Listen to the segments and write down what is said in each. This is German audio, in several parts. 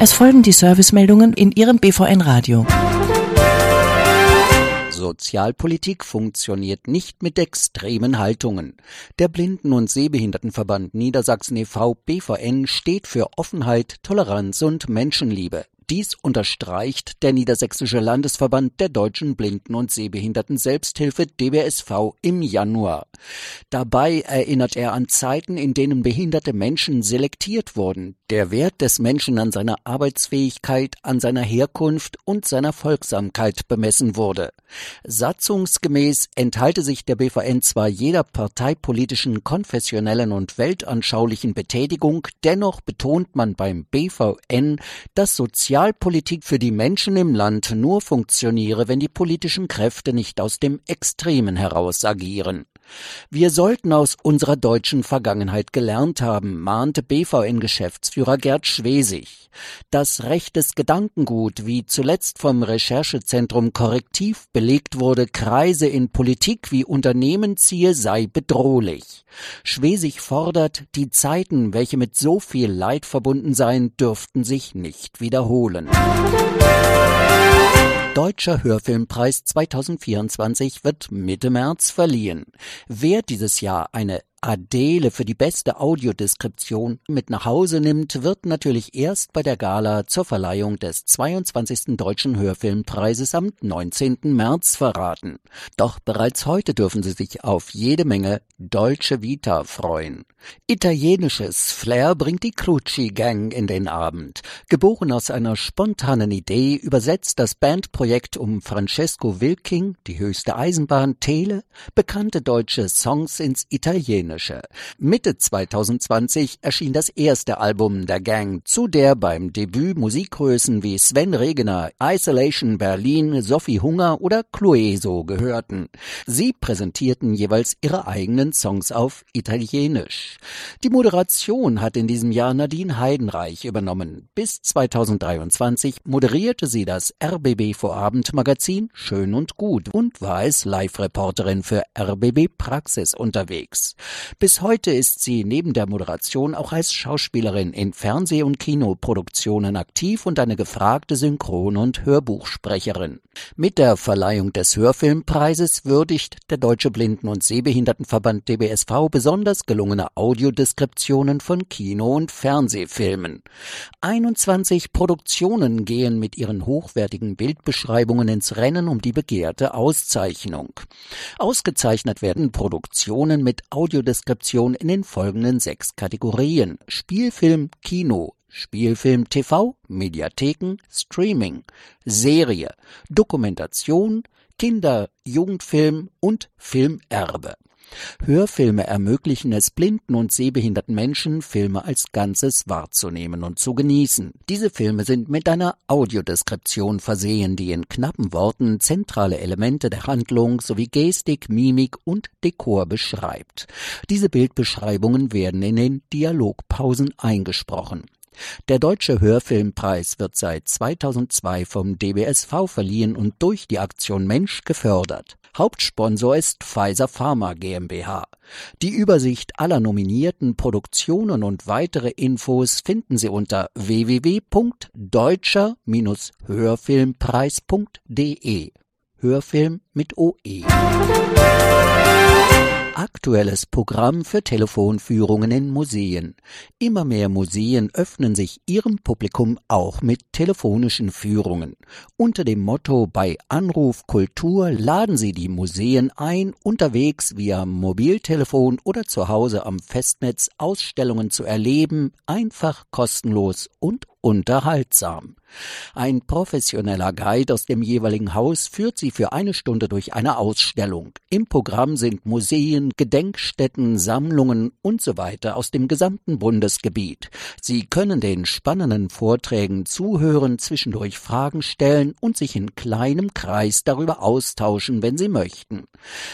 Es folgen die Servicemeldungen in Ihrem BVN Radio. Sozialpolitik funktioniert nicht mit extremen Haltungen. Der Blinden- und Sehbehindertenverband Niedersachsen e.V. BVN steht für Offenheit, Toleranz und Menschenliebe. Dies unterstreicht der Niedersächsische Landesverband der Deutschen Blinden- und Sehbehinderten Selbsthilfe DBSV im Januar. Dabei erinnert er an Zeiten, in denen behinderte Menschen selektiert wurden. Der Wert des Menschen an seiner Arbeitsfähigkeit, an seiner Herkunft und seiner Folgsamkeit bemessen wurde. Satzungsgemäß enthalte sich der BVN zwar jeder parteipolitischen, konfessionellen und weltanschaulichen Betätigung, dennoch betont man beim BVN, dass sozial Sozialpolitik für die Menschen im Land nur funktioniere, wenn die politischen Kräfte nicht aus dem Extremen heraus agieren. Wir sollten aus unserer deutschen Vergangenheit gelernt haben, mahnte BVN-Geschäftsführer Gerd Schwesig. Das rechtes Gedankengut, wie zuletzt vom Recherchezentrum Korrektiv belegt wurde, Kreise in Politik wie Unternehmen ziehe, sei bedrohlich. Schwesig fordert, die Zeiten, welche mit so viel Leid verbunden seien, dürften sich nicht wiederholen. Deutscher Hörfilmpreis 2024 wird Mitte März verliehen. Wer dieses Jahr eine Adele für die beste Audiodeskription mit nach Hause nimmt, wird natürlich erst bei der Gala zur Verleihung des 22. Deutschen Hörfilmpreises am 19. März verraten. Doch bereits heute dürfen Sie sich auf jede Menge Dolce Vita freuen. Italienisches Flair bringt die Cruci Gang in den Abend. Geboren aus einer spontanen Idee übersetzt das Bandprojekt um Francesco Wilking, die höchste Eisenbahn, Tele, bekannte deutsche Songs ins Italienische italienische. Mitte 2020 erschien das erste Album der Gang, zu der beim Debüt Musikgrößen wie Sven Regener, Isolation Berlin, Sophie Hunger oder Clueso gehörten. Sie präsentierten jeweils ihre eigenen Songs auf Italienisch. Die Moderation hat in diesem Jahr Nadine Heidenreich übernommen. Bis 2023 moderierte sie das RBB Vorabendmagazin Schön und Gut und war als Live-Reporterin für RBB Praxis unterwegs. Bis heute ist sie neben der Moderation auch als Schauspielerin in Fernseh- und Kinoproduktionen aktiv und eine gefragte Synchron- und Hörbuchsprecherin. Mit der Verleihung des Hörfilmpreises würdigt der Deutsche Blinden- und Sehbehindertenverband DBSV besonders gelungene Audiodeskriptionen von Kino- und Fernsehfilmen. 21 Produktionen gehen mit ihren hochwertigen Bildbeschreibungen ins Rennen um die begehrte Auszeichnung. Ausgezeichnet werden Produktionen mit Audio Audiodeskription in den folgenden sechs Kategorien: Spielfilm, Kino, Spielfilm TV, Mediatheken, Streaming, Serie, Dokumentation, Kinder-, Jugendfilm und Filmerbe Hörfilme ermöglichen es blinden und sehbehinderten Menschen, Filme als Ganzes wahrzunehmen und zu genießen. Diese Filme sind mit einer Audiodeskription versehen, die in knappen Worten zentrale Elemente der Handlung sowie Gestik, Mimik und Dekor beschreibt. Diese Bildbeschreibungen werden in den Dialogpausen eingesprochen. Der Deutsche Hörfilmpreis wird seit 2002 vom DBSV verliehen und durch die Aktion Mensch gefördert. Hauptsponsor ist Pfizer Pharma GmbH. Die Übersicht aller nominierten Produktionen und weitere Infos finden Sie unter www.deutscher-hörfilmpreis.de. Hörfilm mit OE aktuelles Programm für Telefonführungen in Museen. Immer mehr Museen öffnen sich ihrem Publikum auch mit telefonischen Führungen. Unter dem Motto bei Anruf Kultur laden sie die Museen ein, unterwegs via Mobiltelefon oder zu Hause am Festnetz Ausstellungen zu erleben, einfach kostenlos und unterhaltsam. Ein professioneller Guide aus dem jeweiligen Haus führt Sie für eine Stunde durch eine Ausstellung. Im Programm sind Museen, Gedenkstätten, Sammlungen und so weiter aus dem gesamten Bundesgebiet. Sie können den spannenden Vorträgen zuhören, zwischendurch Fragen stellen und sich in kleinem Kreis darüber austauschen, wenn Sie möchten.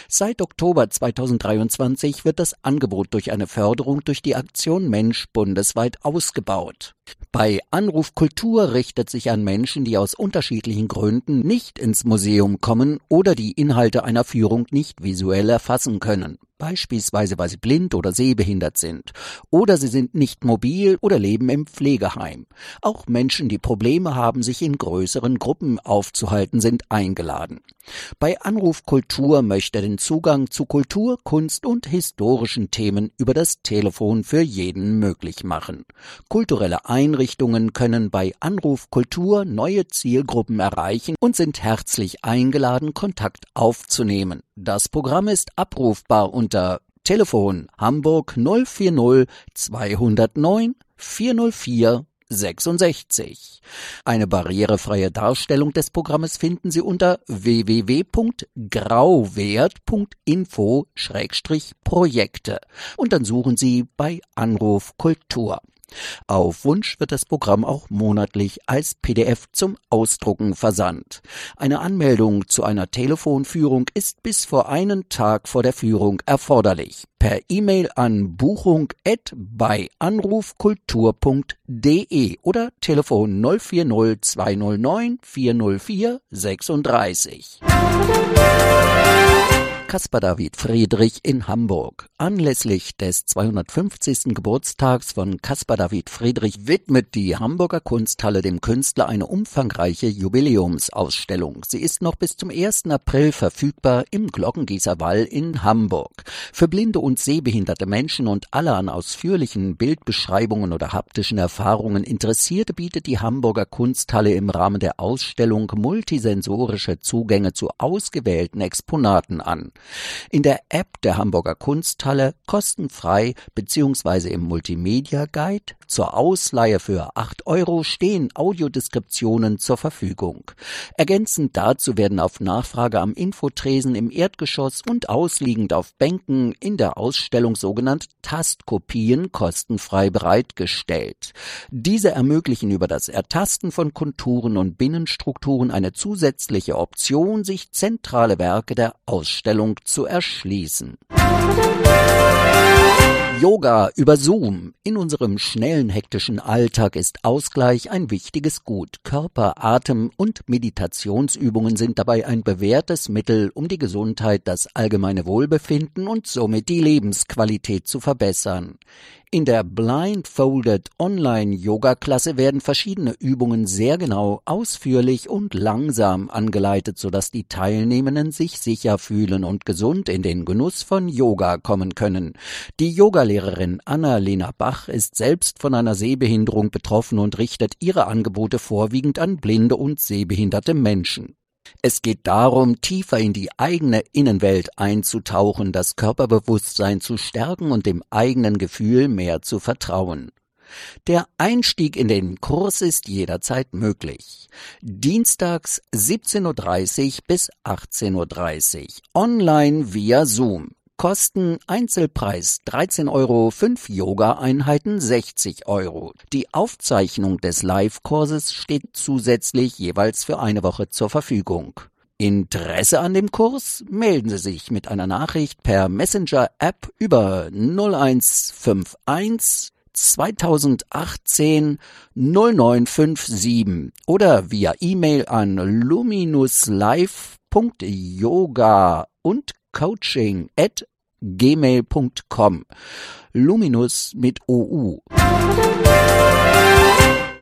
Seit Oktober 2023 wird das Angebot durch eine Förderung durch die Aktion Mensch bundesweit ausgebaut. Bei Anruf Kultur richtet sich an Menschen, die aus unterschiedlichen Gründen nicht ins Museum kommen oder die Inhalte einer Führung nicht visuell erfassen können. Beispielsweise weil sie blind oder sehbehindert sind, oder sie sind nicht mobil oder leben im Pflegeheim. Auch Menschen, die Probleme haben, sich in größeren Gruppen aufzuhalten, sind eingeladen. Bei Anruf Kultur möchte er den Zugang zu Kultur, Kunst und historischen Themen über das Telefon für jeden möglich machen. Kulturelle Einrichtungen können bei Anruf Kultur neue Zielgruppen erreichen und sind herzlich eingeladen, Kontakt aufzunehmen. Das Programm ist abrufbar unter Telefon Hamburg 040 209 404 66. Eine barrierefreie Darstellung des Programmes finden Sie unter www.grauwert.info-projekte und dann suchen Sie bei Anruf Kultur. Auf Wunsch wird das Programm auch monatlich als PDF zum Ausdrucken versandt. Eine Anmeldung zu einer Telefonführung ist bis vor einen Tag vor der Führung erforderlich. Per E-Mail an buchung bei anrufkultur.de oder Telefon 040 209 404 36. Caspar David Friedrich in Hamburg. Anlässlich des 250. Geburtstags von Caspar David Friedrich widmet die Hamburger Kunsthalle dem Künstler eine umfangreiche Jubiläumsausstellung. Sie ist noch bis zum 1. April verfügbar im Glockengießer Wall in Hamburg. Für blinde und sehbehinderte Menschen und alle an ausführlichen Bildbeschreibungen oder haptischen Erfahrungen Interessierte bietet die Hamburger Kunsthalle im Rahmen der Ausstellung multisensorische Zugänge zu ausgewählten Exponaten an. In der App der Hamburger Kunsthalle kostenfrei beziehungsweise im Multimedia Guide zur Ausleihe für acht Euro stehen Audiodeskriptionen zur Verfügung. Ergänzend dazu werden auf Nachfrage am Infotresen im Erdgeschoss und ausliegend auf Bänken in der Ausstellung sogenannte Tastkopien kostenfrei bereitgestellt. Diese ermöglichen über das Ertasten von Konturen und Binnenstrukturen eine zusätzliche Option, sich zentrale Werke der Ausstellung zu erschließen. Yoga über Zoom. In unserem schnellen, hektischen Alltag ist Ausgleich ein wichtiges Gut. Körper, Atem und Meditationsübungen sind dabei ein bewährtes Mittel, um die Gesundheit, das allgemeine Wohlbefinden und somit die Lebensqualität zu verbessern. In der Blindfolded Online Yoga Klasse werden verschiedene Übungen sehr genau, ausführlich und langsam angeleitet, sodass die Teilnehmenden sich sicher fühlen und gesund in den Genuss von Yoga kommen können. Die Yogalehrerin Anna-Lena Bach ist selbst von einer Sehbehinderung betroffen und richtet ihre Angebote vorwiegend an blinde und sehbehinderte Menschen. Es geht darum, tiefer in die eigene Innenwelt einzutauchen, das Körperbewusstsein zu stärken und dem eigenen Gefühl mehr zu vertrauen. Der Einstieg in den Kurs ist jederzeit möglich. Dienstags 17.30 Uhr bis 18.30 Uhr. Online via Zoom. Kosten Einzelpreis 13 Euro, 5 Yoga-Einheiten 60 Euro. Die Aufzeichnung des Live-Kurses steht zusätzlich jeweils für eine Woche zur Verfügung. Interesse an dem Kurs? Melden Sie sich mit einer Nachricht per Messenger-App über 0151 2018 0957 oder via E-Mail an luminuslive.yoga und coaching at gmail.com. Luminus mit OU.